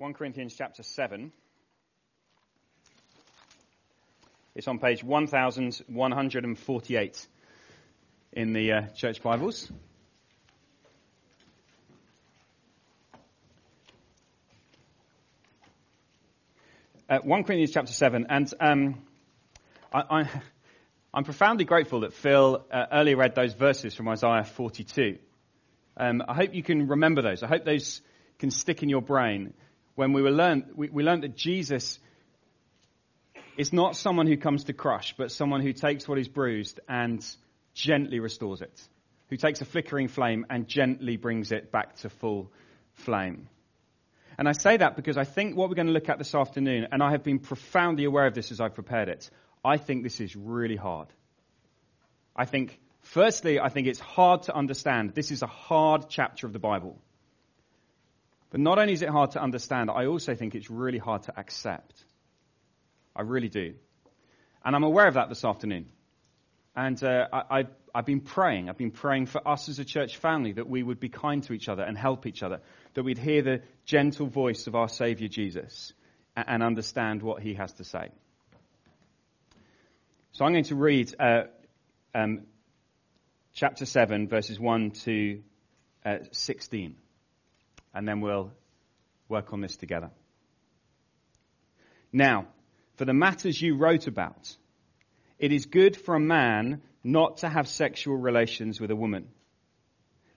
1 Corinthians chapter 7. It's on page 1148 in the uh, church Bibles. Uh, 1 Corinthians chapter 7, and um, I, am profoundly grateful that Phil uh, earlier read those verses from Isaiah 42. Um, I hope you can remember those. I hope those can stick in your brain when we, were learned, we, we learned that Jesus is not someone who comes to crush, but someone who takes what is bruised and gently restores it, who takes a flickering flame and gently brings it back to full flame. And I say that because I think what we're going to look at this afternoon, and I have been profoundly aware of this as I've prepared it, I think this is really hard. I think, firstly, I think it's hard to understand. This is a hard chapter of the Bible. But not only is it hard to understand, I also think it's really hard to accept. I really do. And I'm aware of that this afternoon. And uh, I, have been praying. I've been praying for us as a church family that we would be kind to each other and help each other, that we'd hear the gentle voice of our Saviour Jesus and, and understand what he has to say. So I'm going to read uh, um, chapter 7, verses 1 to uh, 16 and then we'll work on this together. Now, for the matters you wrote about, it is good for a man not to have sexual relations with a woman.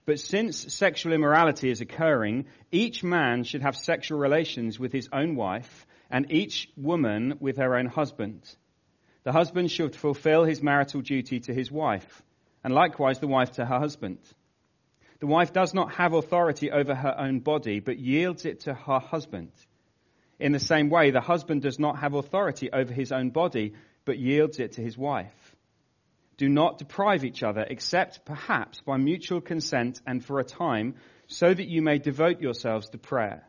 But since sexual immorality is occurring, each man should have sexual relations with his own wife, and each woman with her own husband. The husband should fulfill his marital duty to his wife, and likewise the wife to her husband. The wife does not have authority over her own body, but yields it to her husband. In the same way, the husband does not have authority over his own body, but yields it to his wife. Do not deprive each other, except perhaps by mutual consent and for a time, so that you may devote yourselves to prayer.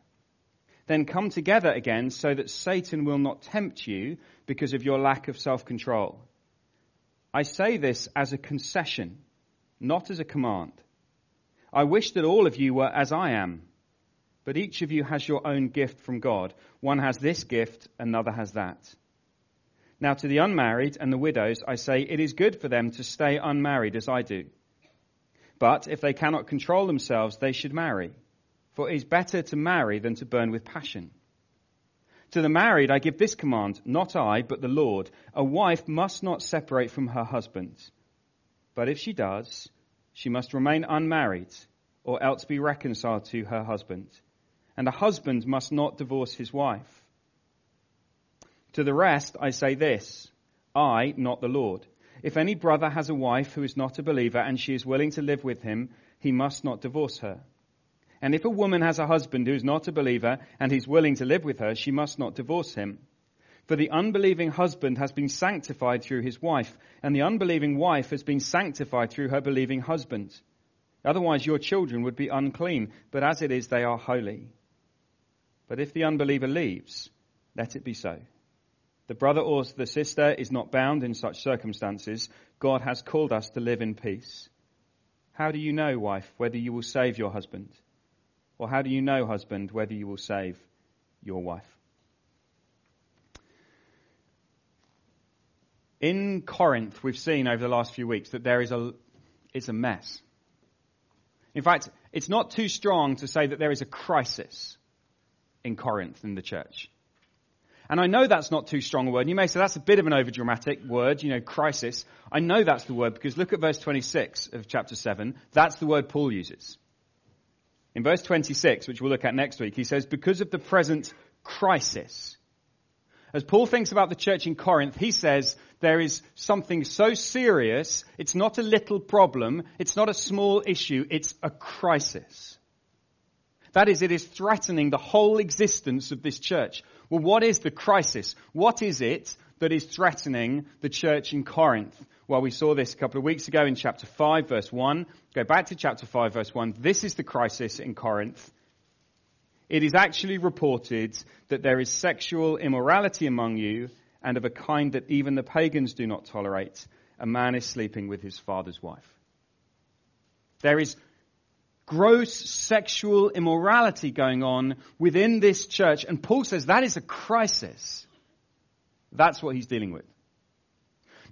Then come together again so that Satan will not tempt you because of your lack of self-control. I say this as a concession, not as a command. I wish that all of you were as I am. But each of you has your own gift from God. One has this gift, another has that. Now to the unmarried and the widows, I say it is good for them to stay unmarried as I do. But if they cannot control themselves, they should marry. For it is better to marry than to burn with passion. To the married, I give this command, not I, but the Lord. A wife must not separate from her husband. But if she does, she must remain unmarried or else be reconciled to her husband. And a husband must not divorce his wife. To the rest, I say this I, not the Lord. If any brother has a wife who is not a believer and she is willing to live with him, he must not divorce her. And if a woman has a husband who is not a believer and he's willing to live with her, she must not divorce him. For the unbelieving husband has been sanctified through his wife, and the unbelieving wife has been sanctified through her believing husband. Otherwise your children would be unclean, but as it is, they are holy. But if the unbeliever leaves, let it be so. The brother or the sister is not bound in such circumstances. God has called us to live in peace. How do you know, wife, whether you will save your husband? Or how do you know, husband, whether you will save your wife? In Corinth, we've seen over the last few weeks that there is a, it's a mess. In fact, it's not too strong to say that there is a crisis in Corinth in the church. And I know that's not too strong a word. You may say that's a bit of an overdramatic word, you know, crisis. I know that's the word because look at verse 26 of chapter 7. That's the word Paul uses. In verse 26, which we'll look at next week, he says, because of the present crisis, as Paul thinks about the church in Corinth, he says there is something so serious, it's not a little problem, it's not a small issue, it's a crisis. That is, it is threatening the whole existence of this church. Well, what is the crisis? What is it that is threatening the church in Corinth? Well, we saw this a couple of weeks ago in chapter 5, verse 1. Go back to chapter 5, verse 1. This is the crisis in Corinth. It is actually reported that there is sexual immorality among you and of a kind that even the pagans do not tolerate. A man is sleeping with his father's wife. There is gross sexual immorality going on within this church. And Paul says that is a crisis. That's what he's dealing with.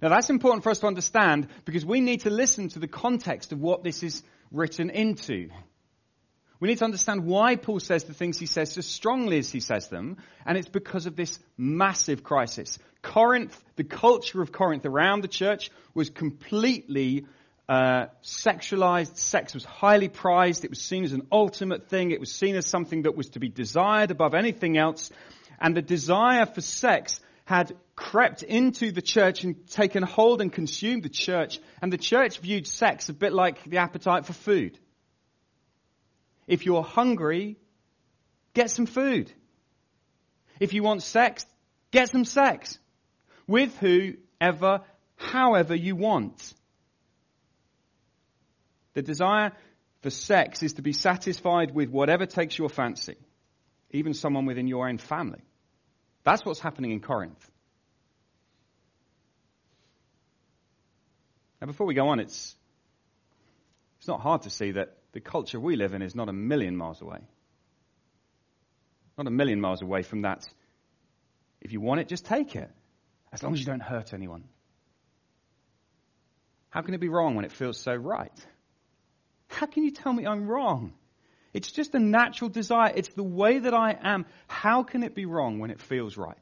Now that's important for us to understand because we need to listen to the context of what this is written into. We need to understand why Paul says the things he says as strongly as he says them, and it's because of this massive crisis. Corinth, the culture of Corinth around the church was completely uh, sexualized. Sex was highly prized. It was seen as an ultimate thing. It was seen as something that was to be desired above anything else. And the desire for sex had crept into the church and taken hold and consumed the church. And the church viewed sex a bit like the appetite for food. If you're hungry, get some food. If you want sex, get some sex. With whoever, however you want. The desire for sex is to be satisfied with whatever takes your fancy, even someone within your own family. That's what's happening in Corinth. Now, before we go on, it's, it's not hard to see that the culture we live in is not a million miles away. Not a million miles away from that. If you want it, just take it, as long as you don't hurt anyone. How can it be wrong when it feels so right? How can you tell me I'm wrong? It's just a natural desire. It's the way that I am. How can it be wrong when it feels right?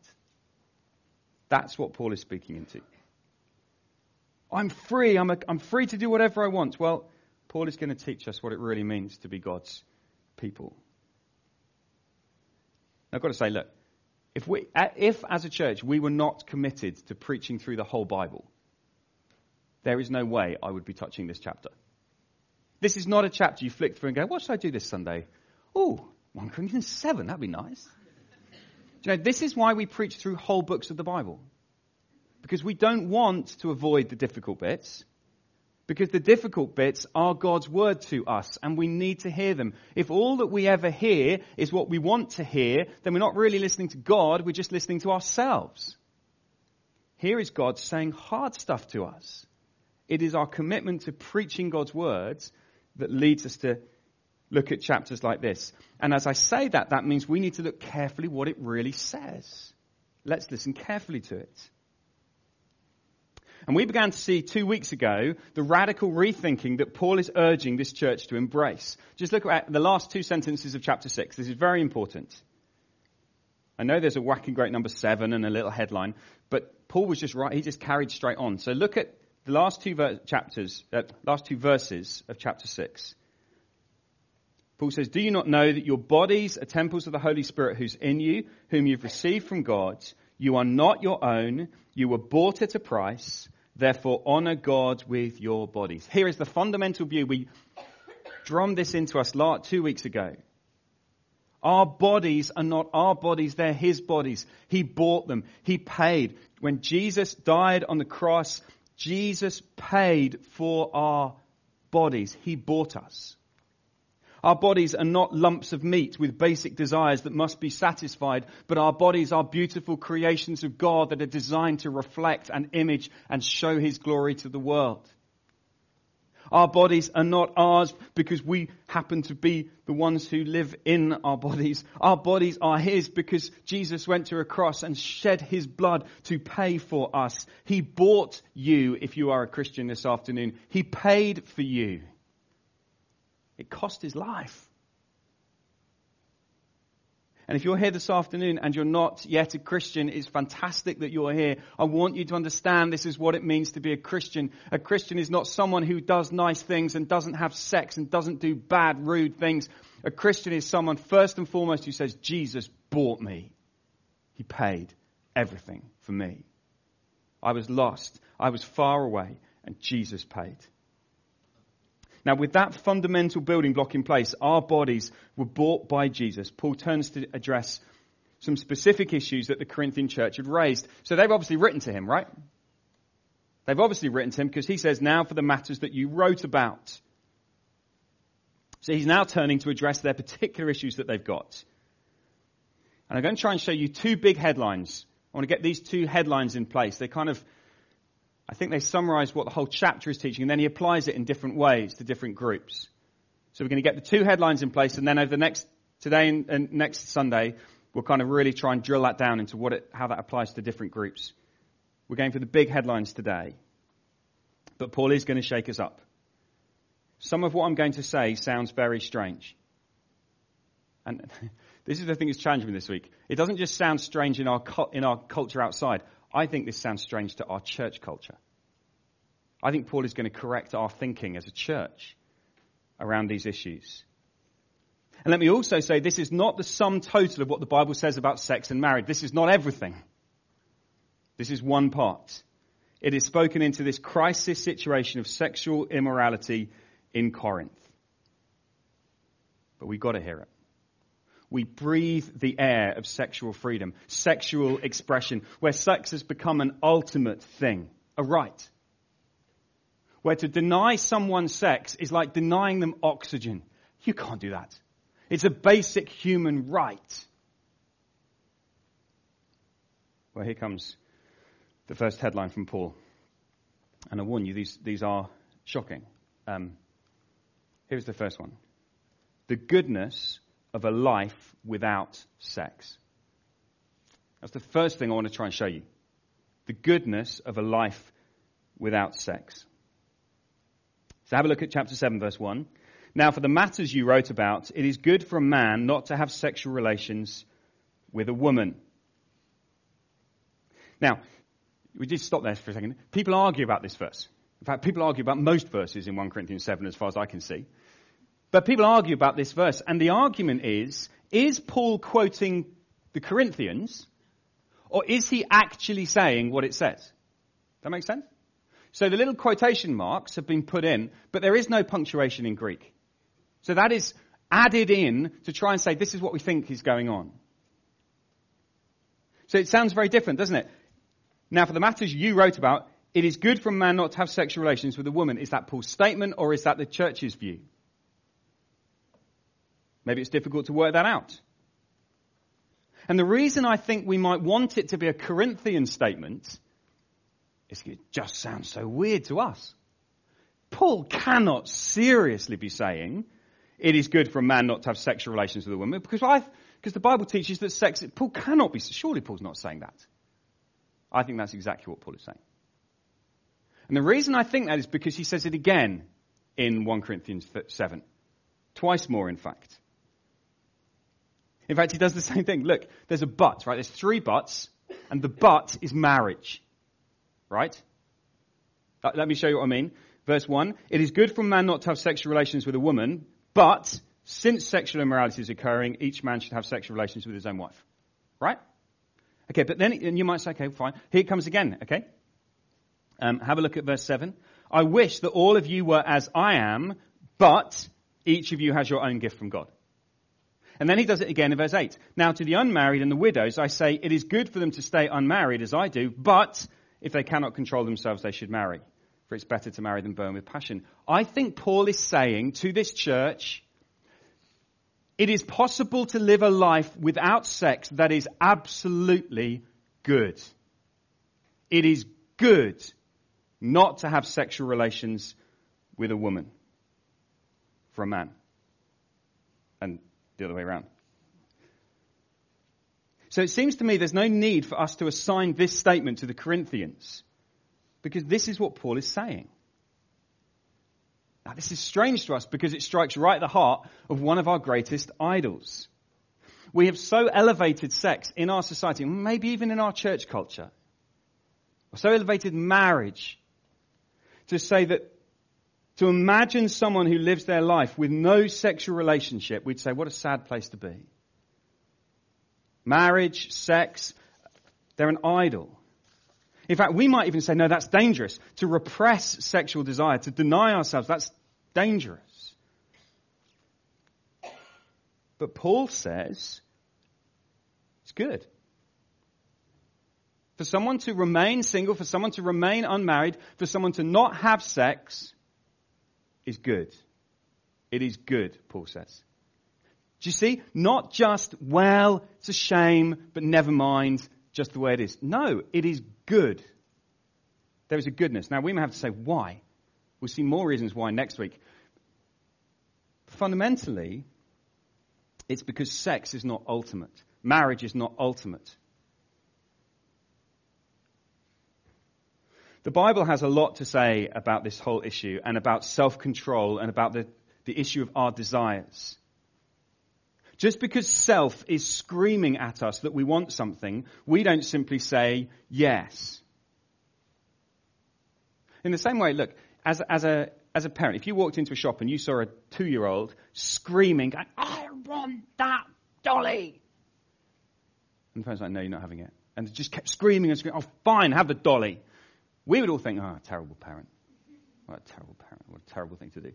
That's what Paul is speaking into. I'm free. I'm, a, I'm free to do whatever I want. Well, Paul is going to teach us what it really means to be God's people. I've got to say, look, if, we, if as a church we were not committed to preaching through the whole Bible, there is no way I would be touching this chapter. This is not a chapter you flick through and go, what should I do this Sunday? Oh, 1 Corinthians 7, that'd be nice. Do you know, this is why we preach through whole books of the Bible. Because we don't want to avoid the difficult bits. Because the difficult bits are God's word to us and we need to hear them. If all that we ever hear is what we want to hear, then we're not really listening to God, we're just listening to ourselves. Here is God saying hard stuff to us. It is our commitment to preaching God's words that leads us to look at chapters like this. And as I say that, that means we need to look carefully what it really says. Let's listen carefully to it. And we began to see two weeks ago the radical rethinking that Paul is urging this church to embrace. Just look at the last two sentences of chapter 6. This is very important. I know there's a whacking great number seven and a little headline, but Paul was just right. He just carried straight on. So look at the last two ver- chapters, uh, last two verses of chapter 6. Paul says, Do you not know that your bodies are temples of the Holy Spirit who's in you, whom you've received from God? You are not your own. You were bought at a price. Therefore, honor God with your bodies. Here is the fundamental view. We drummed this into us two weeks ago. Our bodies are not our bodies, they're His bodies. He bought them. He paid. When Jesus died on the cross, Jesus paid for our bodies. He bought us. Our bodies are not lumps of meat with basic desires that must be satisfied, but our bodies are beautiful creations of God that are designed to reflect and image and show His glory to the world. Our bodies are not ours because we happen to be the ones who live in our bodies. Our bodies are His because Jesus went to a cross and shed His blood to pay for us. He bought you if you are a Christian this afternoon. He paid for you. It cost His life. And if you're here this afternoon and you're not yet a Christian, it's fantastic that you're here. I want you to understand this is what it means to be a Christian. A Christian is not someone who does nice things and doesn't have sex and doesn't do bad, rude things. A Christian is someone, first and foremost, who says, Jesus bought me. He paid everything for me. I was lost. I was far away and Jesus paid. Now, with that fundamental building block in place, our bodies were bought by Jesus. Paul turns to address some specific issues that the Corinthian church had raised. So they've obviously written to him, right? They've obviously written to him because he says, now for the matters that you wrote about. So he's now turning to address their particular issues that they've got. And I'm going to try and show you two big headlines. I want to get these two headlines in place. They're kind of I think they summarize what the whole chapter is teaching, and then he applies it in different ways to different groups. So we're going to get the two headlines in place, and then over the next today and, and next Sunday, we'll kind of really try and drill that down into what it, how that applies to different groups. We're going for the big headlines today, but Paul is going to shake us up. Some of what I'm going to say sounds very strange. And this is the thing that's challenged me this week. It doesn't just sound strange in our, in our culture outside. I think this sounds strange to our church culture. I think Paul is going to correct our thinking as a church around these issues. And let me also say this is not the sum total of what the Bible says about sex and marriage. This is not everything. This is one part. It is spoken into this crisis situation of sexual immorality in Corinth. But we've got to hear it. We breathe the air of sexual freedom, sexual expression, where sex has become an ultimate thing, a right where to deny someone sex is like denying them oxygen. You can't do that. It's a basic human right. Well, here comes the first headline from Paul. And I warn you, these, these are shocking. Um, here's the first one The goodness of a life without sex. That's the first thing I want to try and show you. The goodness of a life without sex. So have a look at chapter 7, verse 1. Now, for the matters you wrote about, it is good for a man not to have sexual relations with a woman. Now, we did stop there for a second. People argue about this verse. In fact, people argue about most verses in 1 Corinthians 7 as far as I can see. But people argue about this verse, and the argument is, is Paul quoting the Corinthians, or is he actually saying what it says? That makes sense? So the little quotation marks have been put in, but there is no punctuation in Greek. So that is added in to try and say this is what we think is going on. So it sounds very different, doesn't it? Now, for the matters you wrote about, it is good for a man not to have sexual relations with a woman. Is that Paul's statement or is that the church's view? Maybe it's difficult to work that out. And the reason I think we might want it to be a Corinthian statement is it just sounds so weird to us. Paul cannot seriously be saying it is good for a man not to have sexual relations with a woman because I, because the Bible teaches that sex, Paul cannot be, surely Paul's not saying that. I think that's exactly what Paul is saying. And the reason I think that is because he says it again in 1 Corinthians 7. Twice more, in fact. In fact, he does the same thing. Look, there's a but, right? There's three buts, and the but is marriage right? Uh, let me show you what I mean. Verse 1 It is good for a man not to have sexual relations with a woman, but since sexual immorality is occurring, each man should have sexual relations with his own wife. Right? Okay, but then and you might say, okay, fine. Here it comes again, okay? Um, have a look at verse 7. I wish that all of you were as I am, but each of you has your own gift from God. And then he does it again in verse 8. Now to the unmarried and the widows, I say, it is good for them to stay unmarried as I do, but if they cannot control themselves, they should marry. For it's better to marry than burn with passion. I think Paul is saying to this church, it is possible to live a life without sex that is absolutely good. It is good not to have sexual relations with a woman for a man. The other way around. So it seems to me there's no need for us to assign this statement to the Corinthians because this is what Paul is saying. Now, this is strange to us because it strikes right at the heart of one of our greatest idols. We have so elevated sex in our society, maybe even in our church culture, so elevated marriage to say that to imagine someone who lives their life with no sexual relationship, we'd say, what a sad place to be marriage, sex, they're an idol. In fact, we might even say, no, that's dangerous. To repress sexual desire, to deny ourselves, that's dangerous. But Paul says it's good. For someone to remain single, for someone to remain unmarried, for someone to not have sex is good. It is good, Paul says. Do you see? Not just, well, it's a shame, but never mind, just the way it is. No, it is good. There is a goodness. Now, we may have to say why. We'll see more reasons why next week. fundamentally, it's because sex is not ultimate. Marriage is not ultimate. The Bible has a lot to say about this whole issue and about self control and about the, the issue of our desires. Just because self is screaming at us that we want something, we don't simply say yes. In the same way, look, as, as, a, as a parent, if you walked into a shop and you saw a two year old screaming, I want that dolly. And the parent's like, no, you're not having it. And just kept screaming and screaming, oh, fine, have the dolly. We would all think, oh, terrible parent. What a terrible parent. What a terrible thing to do.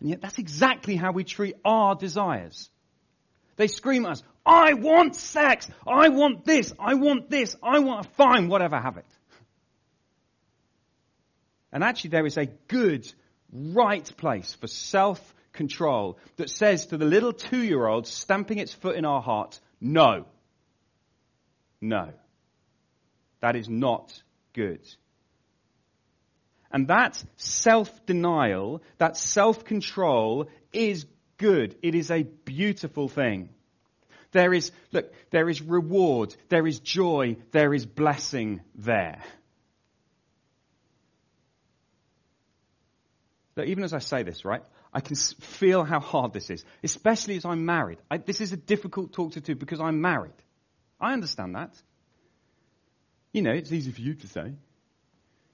And yet that's exactly how we treat our desires. They scream at us, I want sex. I want this. I want this. I want a fine, whatever, have it. And actually there is a good, right place for self-control that says to the little two-year-old stamping its foot in our heart, no. No. That is not good. And that self-denial, that self-control is good. It is a beautiful thing. There is, look, there is reward, there is joy, there is blessing there. Look, even as I say this, right, I can feel how hard this is, especially as I'm married. I, this is a difficult talk to do because I'm married. I understand that. You know, it's easy for you to say.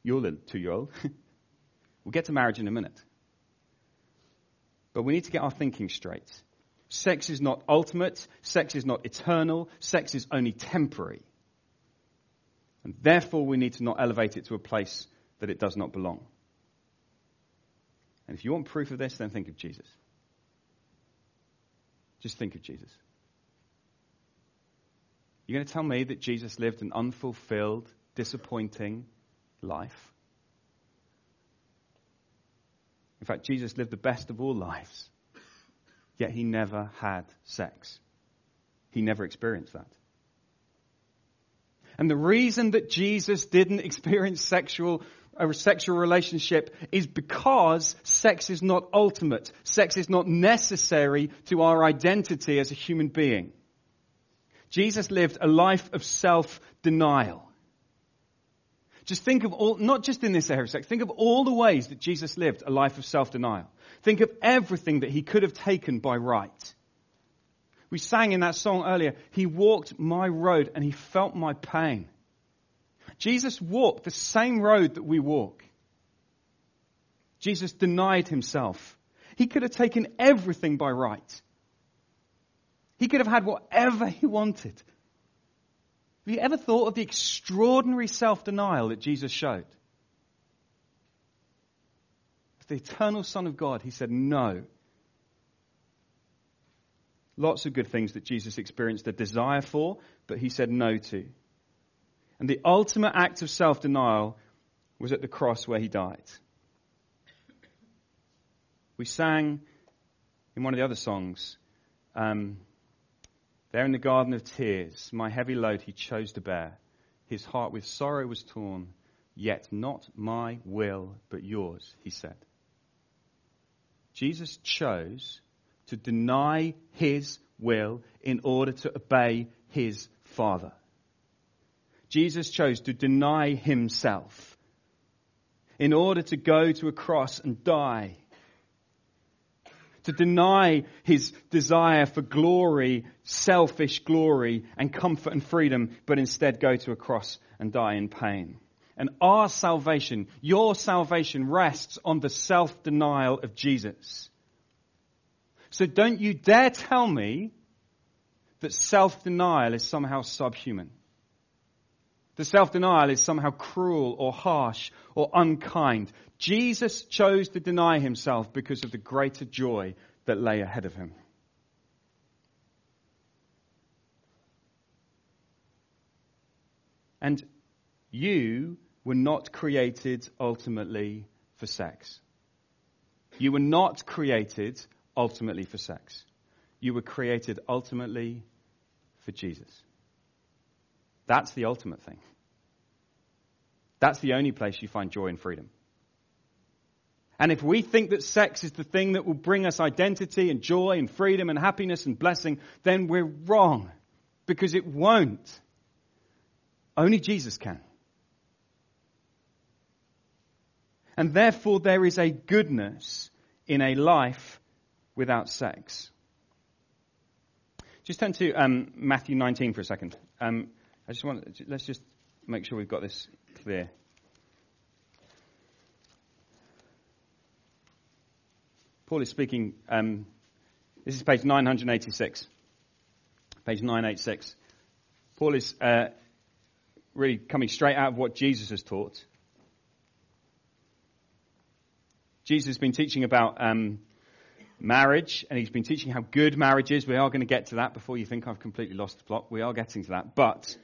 You're the two year old. we'll get to marriage in a minute. But we need to get our thinking straight. Sex is not ultimate. Sex is not eternal. Sex is only temporary. And therefore, we need to not elevate it to a place that it does not belong. And if you want proof of this, then think of Jesus. Just think of Jesus. You're going to tell me that Jesus lived an unfulfilled, disappointing life? In fact, Jesus lived the best of all lives, yet he never had sex. He never experienced that. And the reason that Jesus didn't experience sexual a sexual relationship is because sex is not ultimate. Sex is not necessary to our identity as a human being. Jesus lived a life of self-denial. Just think of all, not just in this area of sex, think of all the ways that Jesus lived a life of self-denial. Think of everything that he could have taken by right. We sang in that song earlier, he walked my road and he felt my pain. Jesus walked the same road that we walk. Jesus denied himself. He could have taken everything by right. He could have had whatever he wanted. Have you ever thought of the extraordinary self denial that Jesus showed? As the eternal Son of God, he said no. Lots of good things that Jesus experienced a desire for, but he said no to. And the ultimate act of self denial was at the cross where he died. We sang in one of the other songs, um, there in the garden of tears, my heavy load he chose to bear. His heart with sorrow was torn, yet not my will, but yours, he said. Jesus chose to deny his will in order to obey his Father. Jesus chose to deny himself in order to go to a cross and die. To deny his desire for glory, selfish glory and comfort and freedom, but instead go to a cross and die in pain. And our salvation, your salvation rests on the self-denial of Jesus. So don't you dare tell me that self-denial is somehow subhuman. The self-denial is somehow cruel or harsh or unkind. Jesus chose to deny himself because of the greater joy that lay ahead of him. And you were not created ultimately for sex. You were not created ultimately for sex. You were created ultimately for Jesus. That's the ultimate thing. That's the only place you find joy and freedom. And if we think that sex is the thing that will bring us identity and joy and freedom and happiness and blessing, then we're wrong. Because it won't. Only Jesus can. And therefore there is a goodness in a life without sex. Just turn to um, Matthew 19 for a second. Um, I just want let's just make sure we've got this clear. Paul is speaking. Um, this is page 986. Page 986. Paul is uh, really coming straight out of what Jesus has taught. Jesus has been teaching about um, marriage, and he's been teaching how good marriage is. We are going to get to that before you think I've completely lost the plot. We are getting to that. But,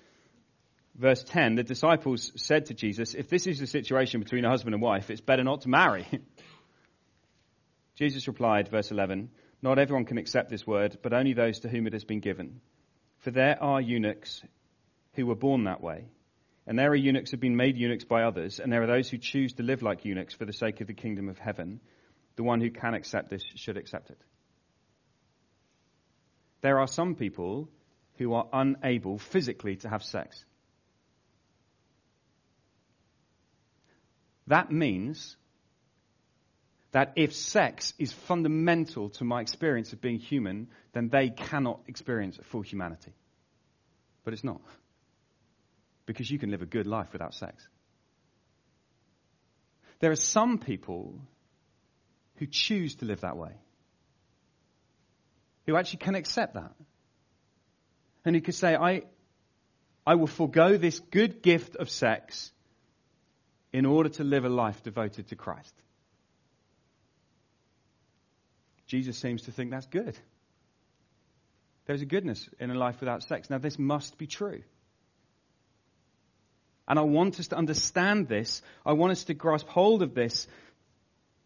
verse 10, the disciples said to Jesus, If this is the situation between a husband and wife, it's better not to marry. Jesus replied, verse 11, Not everyone can accept this word, but only those to whom it has been given. For there are eunuchs who were born that way. And there are eunuchs who have been made eunuchs by others, and there are those who choose to live like eunuchs for the sake of the kingdom of heaven. The one who can accept this should accept it. There are some people who are unable physically to have sex. That means that if sex is fundamental to my experience of being human, then they cannot experience full humanity. But it's not. Because you can live a good life without sex. There are some people who choose to live that way, who actually can accept that. And who can say, I, I will forego this good gift of sex in order to live a life devoted to Christ. Jesus seems to think that's good. There's a goodness in a life without sex. Now, this must be true. And I want us to understand this. I want us to grasp hold of this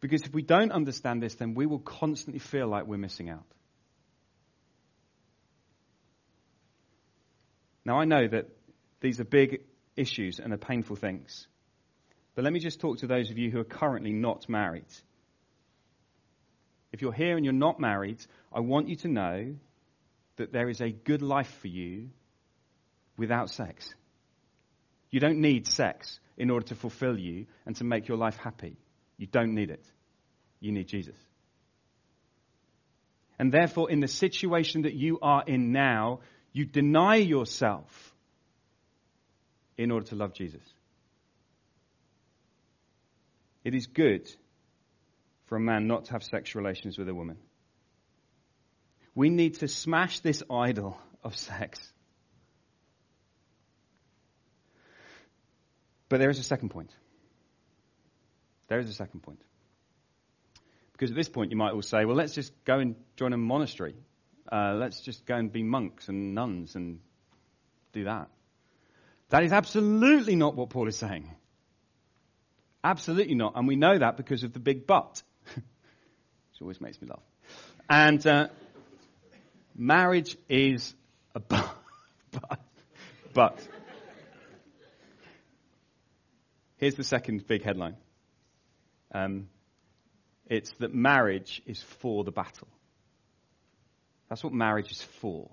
because if we don't understand this, then we will constantly feel like we're missing out. Now, I know that these are big issues and are painful things. But let me just talk to those of you who are currently not married. If you're here and you're not married, I want you to know that there is a good life for you without sex. You don't need sex in order to fulfill you and to make your life happy. You don't need it. You need Jesus. And therefore, in the situation that you are in now, you deny yourself in order to love Jesus. It is good for a man not to have sexual relations with a woman. We need to smash this idol of sex. But there is a second point. There is a second point. Because at this point you might all say, well, let's just go and join a monastery. Uh, let's just go and be monks and nuns and do that. That is absolutely not what Paul is saying. Absolutely not. And we know that because of the big but. Which always makes me laugh. And uh, marriage is a but. but. But. Here's the second big headline. Um, it's that marriage is for the battle. That's what marriage is for.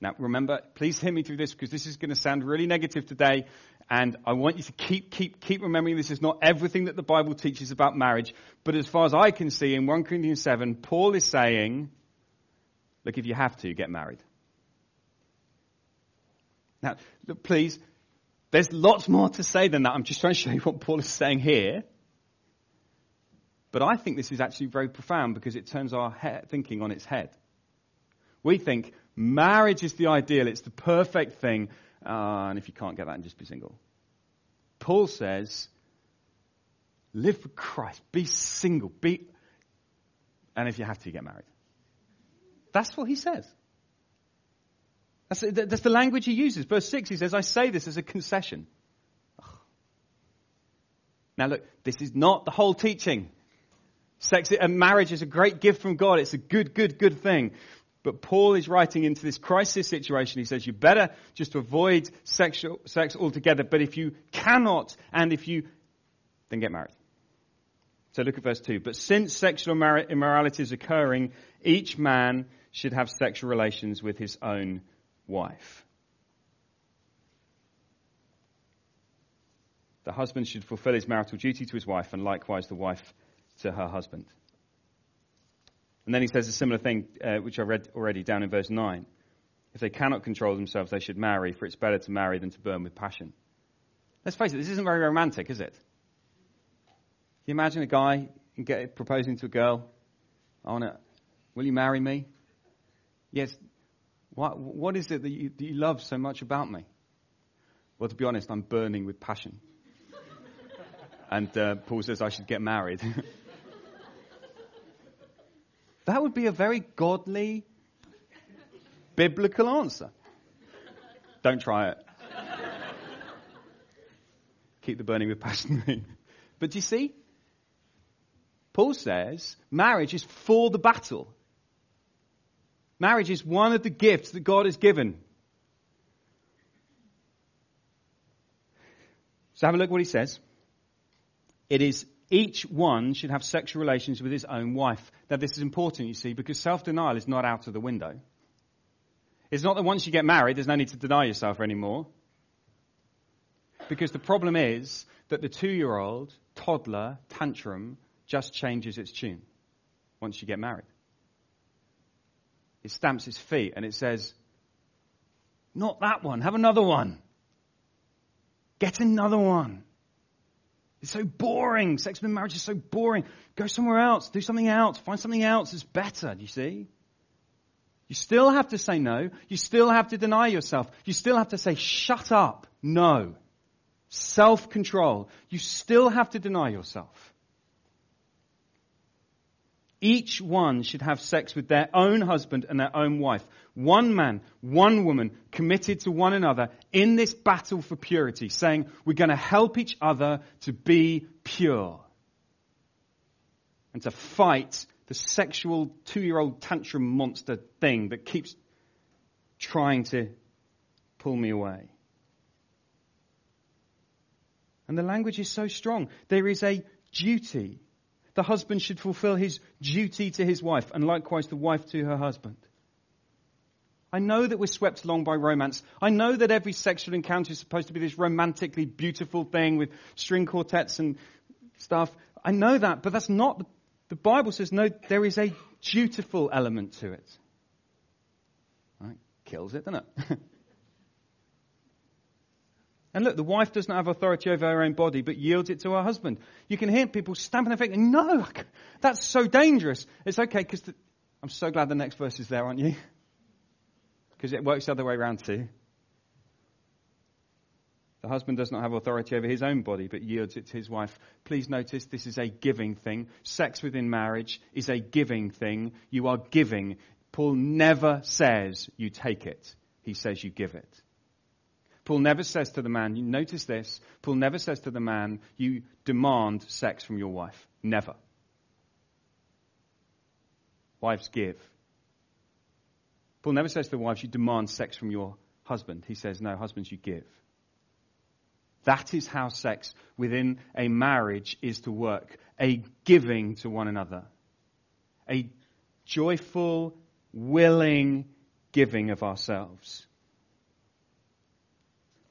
Now, remember, please hear me through this because this is going to sound really negative today. And I want you to keep, keep, keep remembering this is not everything that the Bible teaches about marriage. But as far as I can see in 1 Corinthians 7, Paul is saying, look, if you have to, get married. Now, look, please, there's lots more to say than that. I'm just trying to show you what Paul is saying here. But I think this is actually very profound because it turns our he- thinking on its head. We think marriage is the ideal, it's the perfect thing, uh, and if you can't get that, and just be single. Paul says, live for Christ, be single, be, and if you have to, get married. That's what he says. That's, that's the language he uses. Verse 6, he says, I say this as a concession. Now look, this is not the whole teaching. Sex and marriage is a great gift from God. It's a good, good, good thing. But Paul is writing into this crisis situation. He says you better just avoid sexual, sex altogether. But if you cannot, and if you, then get married. So look at verse 2. But since sexual immorality is occurring, each man should have sexual relations with his own wife. The husband should fulfill his marital duty to his wife, and likewise the wife to her husband. And then he says a similar thing, uh, which I read already down in verse 9. If they cannot control themselves, they should marry, for it's better to marry than to burn with passion. Let's face it, this isn't very romantic, is it? Can you imagine a guy get, proposing to a girl? I want to, will you marry me? Yes. What, what is it that you, that you love so much about me? Well, to be honest, I'm burning with passion. and uh, Paul says I should get married. That would be a very godly, biblical answer. Don't try it. Keep the burning with passion But do you see? Paul says marriage is for the battle. Marriage is one of the gifts that God has given. So have a look what he says. It is each one should have sexual relations with his own wife. Now, this is important, you see, because self denial is not out of the window. It's not that once you get married, there's no need to deny yourself anymore. Because the problem is that the two year old toddler tantrum just changes its tune once you get married. It stamps its feet and it says, Not that one, have another one. Get another one. It's so boring. Sex and marriage is so boring. Go somewhere else. Do something else. Find something else that's better. Do you see? You still have to say no. You still have to deny yourself. You still have to say, shut up. No. Self control. You still have to deny yourself. Each one should have sex with their own husband and their own wife. One man, one woman committed to one another in this battle for purity, saying, we're going to help each other to be pure and to fight the sexual two year old tantrum monster thing that keeps trying to pull me away. And the language is so strong. There is a duty the husband should fulfill his duty to his wife, and likewise the wife to her husband. I know that we're swept along by romance. I know that every sexual encounter is supposed to be this romantically beautiful thing with string quartets and stuff. I know that, but that's not, the Bible says no, there is a dutiful element to it. Right? Kills it, doesn't it? And look, the wife does not have authority over her own body, but yields it to her husband. You can hear people stamping their feet, no, that's so dangerous. It's okay, because I'm so glad the next verse is there, aren't you? Because it works the other way around too. The husband does not have authority over his own body, but yields it to his wife. Please notice this is a giving thing. Sex within marriage is a giving thing. You are giving. Paul never says you take it. He says you give it. Paul never says to the man, you notice this, Paul never says to the man, you demand sex from your wife. Never. Wives give. Paul never says to the wives, you demand sex from your husband. He says, no, husbands, you give. That is how sex within a marriage is to work. A giving to one another. A joyful, willing giving of ourselves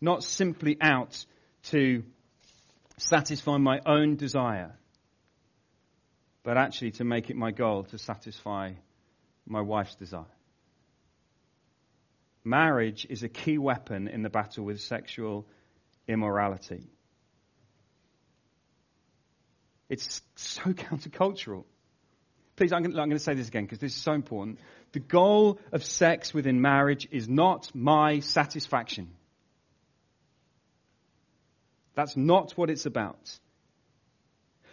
not simply out to satisfy my own desire, but actually to make it my goal to satisfy my wife's desire. Marriage is a key weapon in the battle with sexual immorality. It's so countercultural. Please, I'm going, to, say this again because this is so important. The goal of sex within marriage is not my satisfaction. That's not what it's about.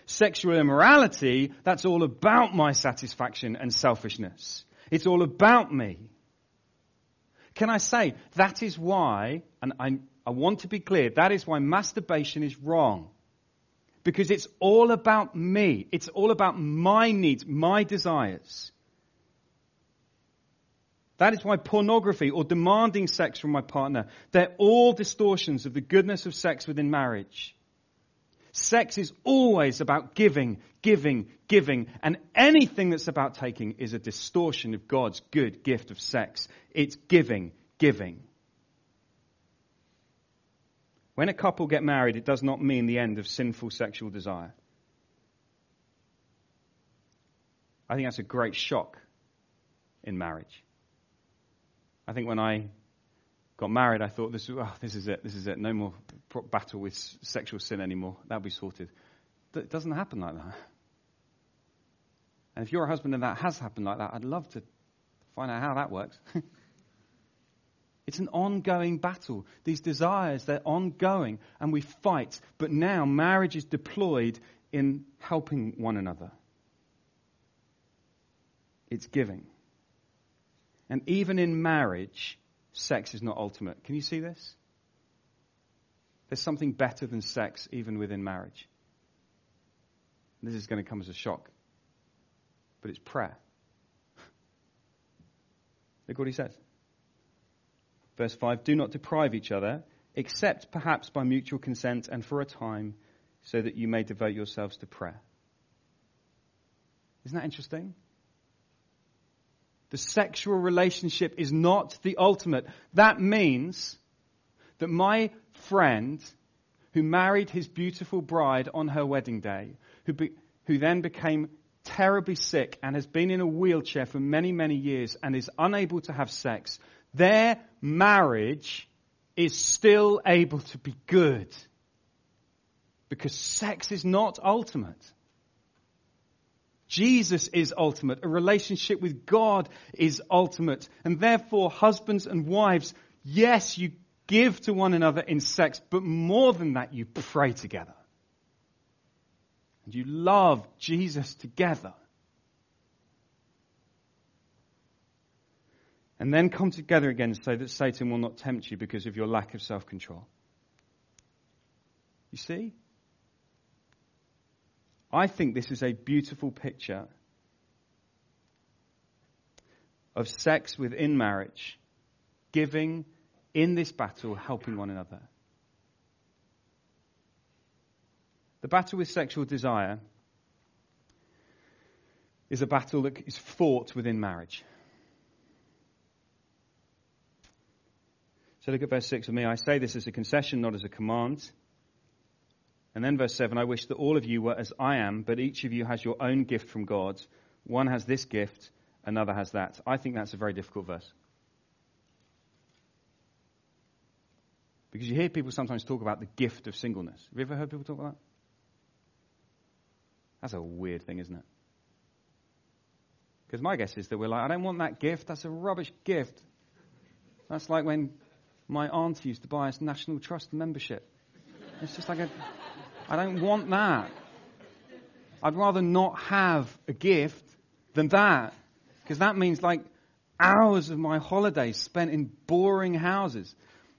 Sexual immorality, that's all about my satisfaction and selfishness. It's all about me. Can I say, that is why, and I, I want to be clear, that is why masturbation is wrong. Because it's all about me. It's all about my needs, my desires. That is why pornography or demanding sex from my partner, they're all distortions of the goodness of sex within marriage. Sex is always about giving, giving, giving, and anything that's about taking is a distortion of God's good gift of sex. It's giving, giving. When a couple get married, it does not mean the end of sinful sexual desire. I think that's a great shock in marriage. I think when I got married, I thought, this, oh, this is it, this is it. No more battle with sexual sin anymore. That'll be sorted. It doesn't happen like that. And if you're a husband and that has happened like that, I'd love to find out how that works. it's an ongoing battle. These desires, they're ongoing, and we fight. But now marriage is deployed in helping one another. It's giving. And even in marriage, sex is not ultimate. Can you see this? There's something better than sex even within marriage. This is going to come as a shock. But it's prayer. Look what he says. Verse 5 Do not deprive each other, except perhaps by mutual consent and for a time, so that you may devote yourselves to prayer. Isn't that interesting? The sexual relationship is not the ultimate. That means that my friend who married his beautiful bride on her wedding day, who, be, who then became terribly sick and has been in a wheelchair for many, many years and is unable to have sex, their marriage is still able to be good. Because sex is not ultimate. Jesus is ultimate. A relationship with God is ultimate. And therefore, husbands and wives, yes, you give to one another in sex, but more than that, you pray together. And you love Jesus together. And then come together again so that Satan will not tempt you because of your lack of self control. You see? I think this is a beautiful picture of sex within marriage, giving in this battle, helping one another. The battle with sexual desire is a battle that is fought within marriage. So look at verse 6 with me. I say this as a concession, not as a command. And then verse 7 I wish that all of you were as I am, but each of you has your own gift from God. One has this gift, another has that. I think that's a very difficult verse. Because you hear people sometimes talk about the gift of singleness. Have you ever heard people talk about that? That's a weird thing, isn't it? Because my guess is that we're like, I don't want that gift. That's a rubbish gift. That's like when my aunt used to buy us National Trust membership. It's just like a. I don't want that. I'd rather not have a gift than that. Because that means like hours of my holidays spent in boring houses.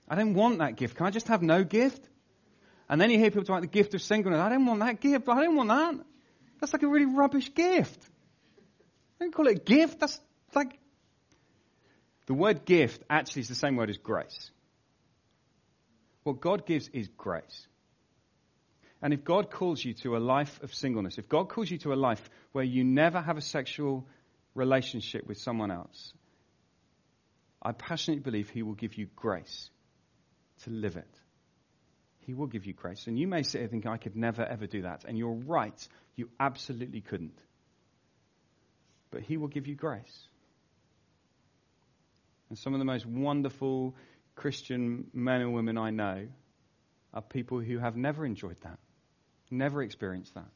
I don't want that gift. Can I just have no gift? And then you hear people talk about the gift of singleness. I don't want that gift. I don't want that. That's like a really rubbish gift. I don't call it a gift. That's like. The word gift actually is the same word as grace. What God gives is grace. And if God calls you to a life of singleness, if God calls you to a life where you never have a sexual relationship with someone else, I passionately believe He will give you grace to live it. He will give you grace. And you may sit here thinking, I could never, ever do that. And you're right. You absolutely couldn't. But He will give you grace. And some of the most wonderful Christian men and women I know are people who have never enjoyed that. Never experienced that.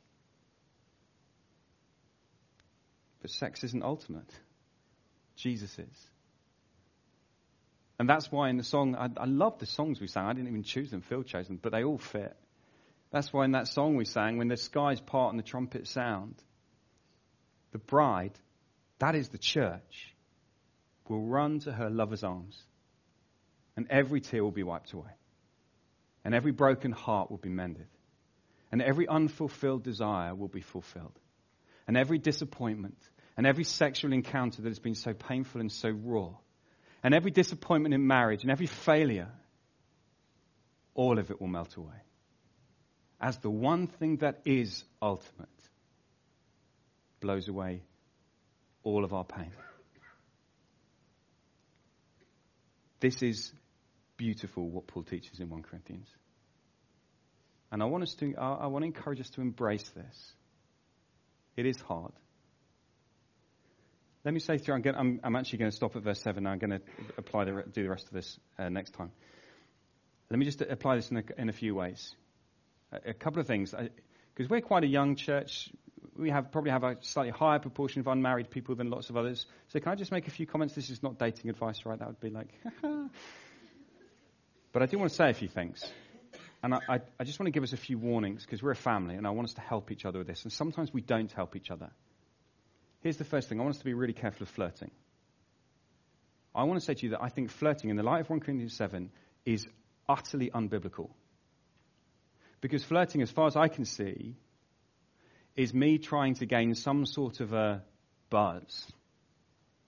But sex isn't ultimate. Jesus is. And that's why in the song, I, I love the songs we sang. I didn't even choose them, Phil chose them, but they all fit. That's why in that song we sang, when the skies part and the trumpets sound, the bride, that is the church, will run to her lover's arms, and every tear will be wiped away, and every broken heart will be mended and every unfulfilled desire will be fulfilled. And every disappointment and every sexual encounter that has been so painful and so raw, and every disappointment in marriage and every failure, all of it will melt away. as the one thing that is ultimate blows away all of our pain. This is beautiful what Paul teaches in 1 Corinthians. And I want us to, I want to encourage us to embrace this. It is hard. Let me say through, I'm, I'm, I'm actually going to stop at verse 7 now. I'm going to apply the, do the rest of this uh, next time. Let me just apply this in a, in a few ways. A, a couple of things. Because we're quite a young church. We have probably have a slightly higher proportion of unmarried people than lots of others. So can I just make a few comments? This is not dating advice, right? That would be like, but I do want to say a few things. And I, I, I just want to give us a few warnings because we're a family and I want us to help each other with this. And sometimes we don't help each other. Here's the first thing I want us to be really careful of flirting. I want to say to you that I think flirting, in the light of 1 Corinthians 7, is utterly unbiblical. Because flirting, as far as I can see, is me trying to gain some sort of a buzz,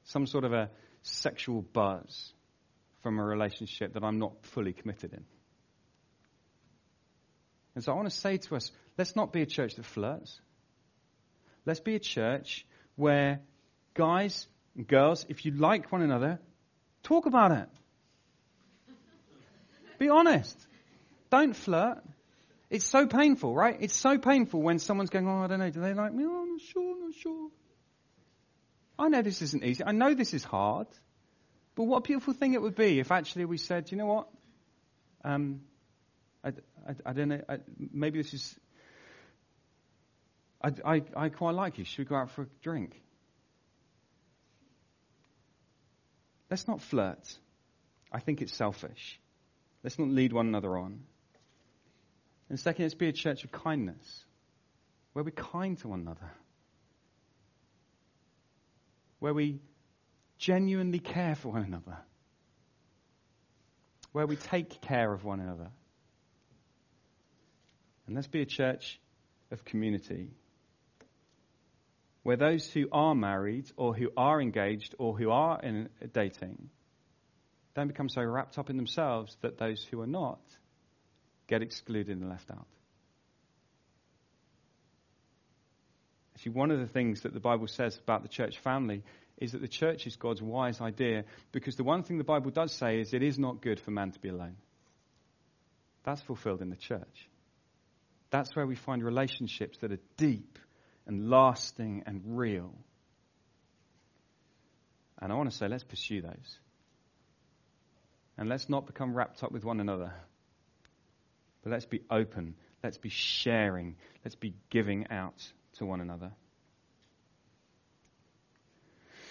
some sort of a sexual buzz from a relationship that I'm not fully committed in. And so I want to say to us, let's not be a church that flirts. Let's be a church where guys and girls, if you like one another, talk about it. be honest. Don't flirt. It's so painful, right? It's so painful when someone's going, oh, I don't know, do they like me? Oh, I'm not sure, I'm not sure. I know this isn't easy. I know this is hard. But what a beautiful thing it would be if actually we said, you know what? Um, I, I, I don't know. I, maybe this is. I, I, I quite like you. Should we go out for a drink? Let's not flirt. I think it's selfish. Let's not lead one another on. And second, let's be a church of kindness, where we're kind to one another, where we genuinely care for one another, where we take care of one another. And let's be a church of community where those who are married or who are engaged or who are in dating don't become so wrapped up in themselves that those who are not get excluded and left out. Actually, one of the things that the Bible says about the church family is that the church is God's wise idea because the one thing the Bible does say is it is not good for man to be alone. That's fulfilled in the church. That's where we find relationships that are deep and lasting and real. And I want to say, let's pursue those. And let's not become wrapped up with one another. But let's be open. Let's be sharing. Let's be giving out to one another.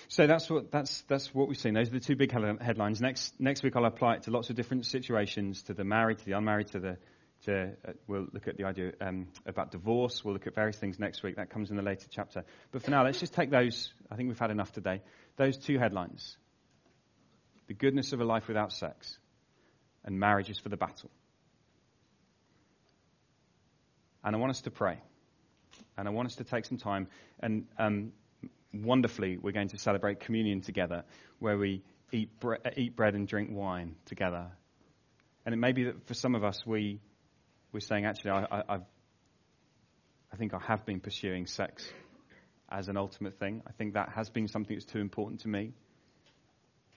So that's what, that's, that's what we've seen. Those are the two big headlines. Next, next week I'll apply it to lots of different situations, to the married, to the unmarried, to the to, uh, we'll look at the idea um, about divorce. We'll look at various things next week. That comes in the later chapter. But for now, let's just take those. I think we've had enough today. Those two headlines the goodness of a life without sex, and marriage is for the battle. And I want us to pray. And I want us to take some time. And um, wonderfully, we're going to celebrate communion together, where we eat, bre- eat bread and drink wine together. And it may be that for some of us, we we're saying, actually, I, I, I've, I think I have been pursuing sex as an ultimate thing. I think that has been something that's too important to me.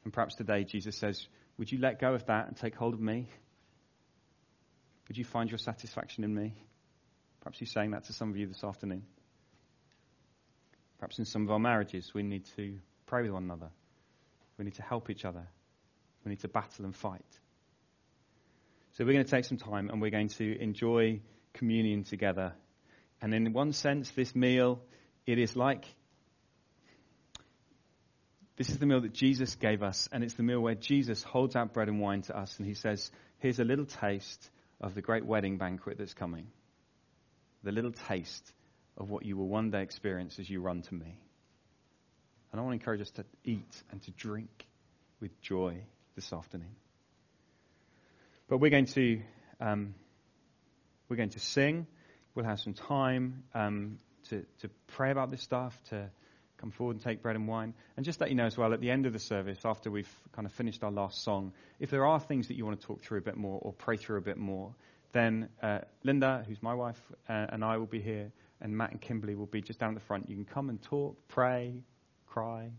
And perhaps today Jesus says, Would you let go of that and take hold of me? Would you find your satisfaction in me? Perhaps he's saying that to some of you this afternoon. Perhaps in some of our marriages, we need to pray with one another. We need to help each other. We need to battle and fight. So we're going to take some time and we're going to enjoy communion together. And in one sense, this meal, it is like this is the meal that Jesus gave us, and it's the meal where Jesus holds out bread and wine to us, and he says, Here's a little taste of the great wedding banquet that's coming. The little taste of what you will one day experience as you run to me. And I want to encourage us to eat and to drink with joy this afternoon. But we're going to um, we're going to sing. We'll have some time um, to to pray about this stuff, to come forward and take bread and wine. And just let you know as well, at the end of the service, after we've kind of finished our last song, if there are things that you want to talk through a bit more or pray through a bit more, then uh, Linda, who's my wife, uh, and I will be here, and Matt and Kimberly will be just down at the front. You can come and talk, pray, cry.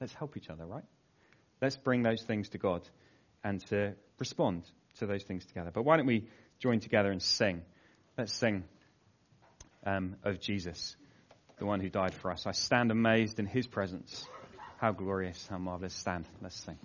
Let's help each other, right? Let's bring those things to God and to respond to those things together. But why don't we join together and sing? Let's sing um, of Jesus, the one who died for us. I stand amazed in his presence. How glorious, how marvelous. Stand. Let's sing.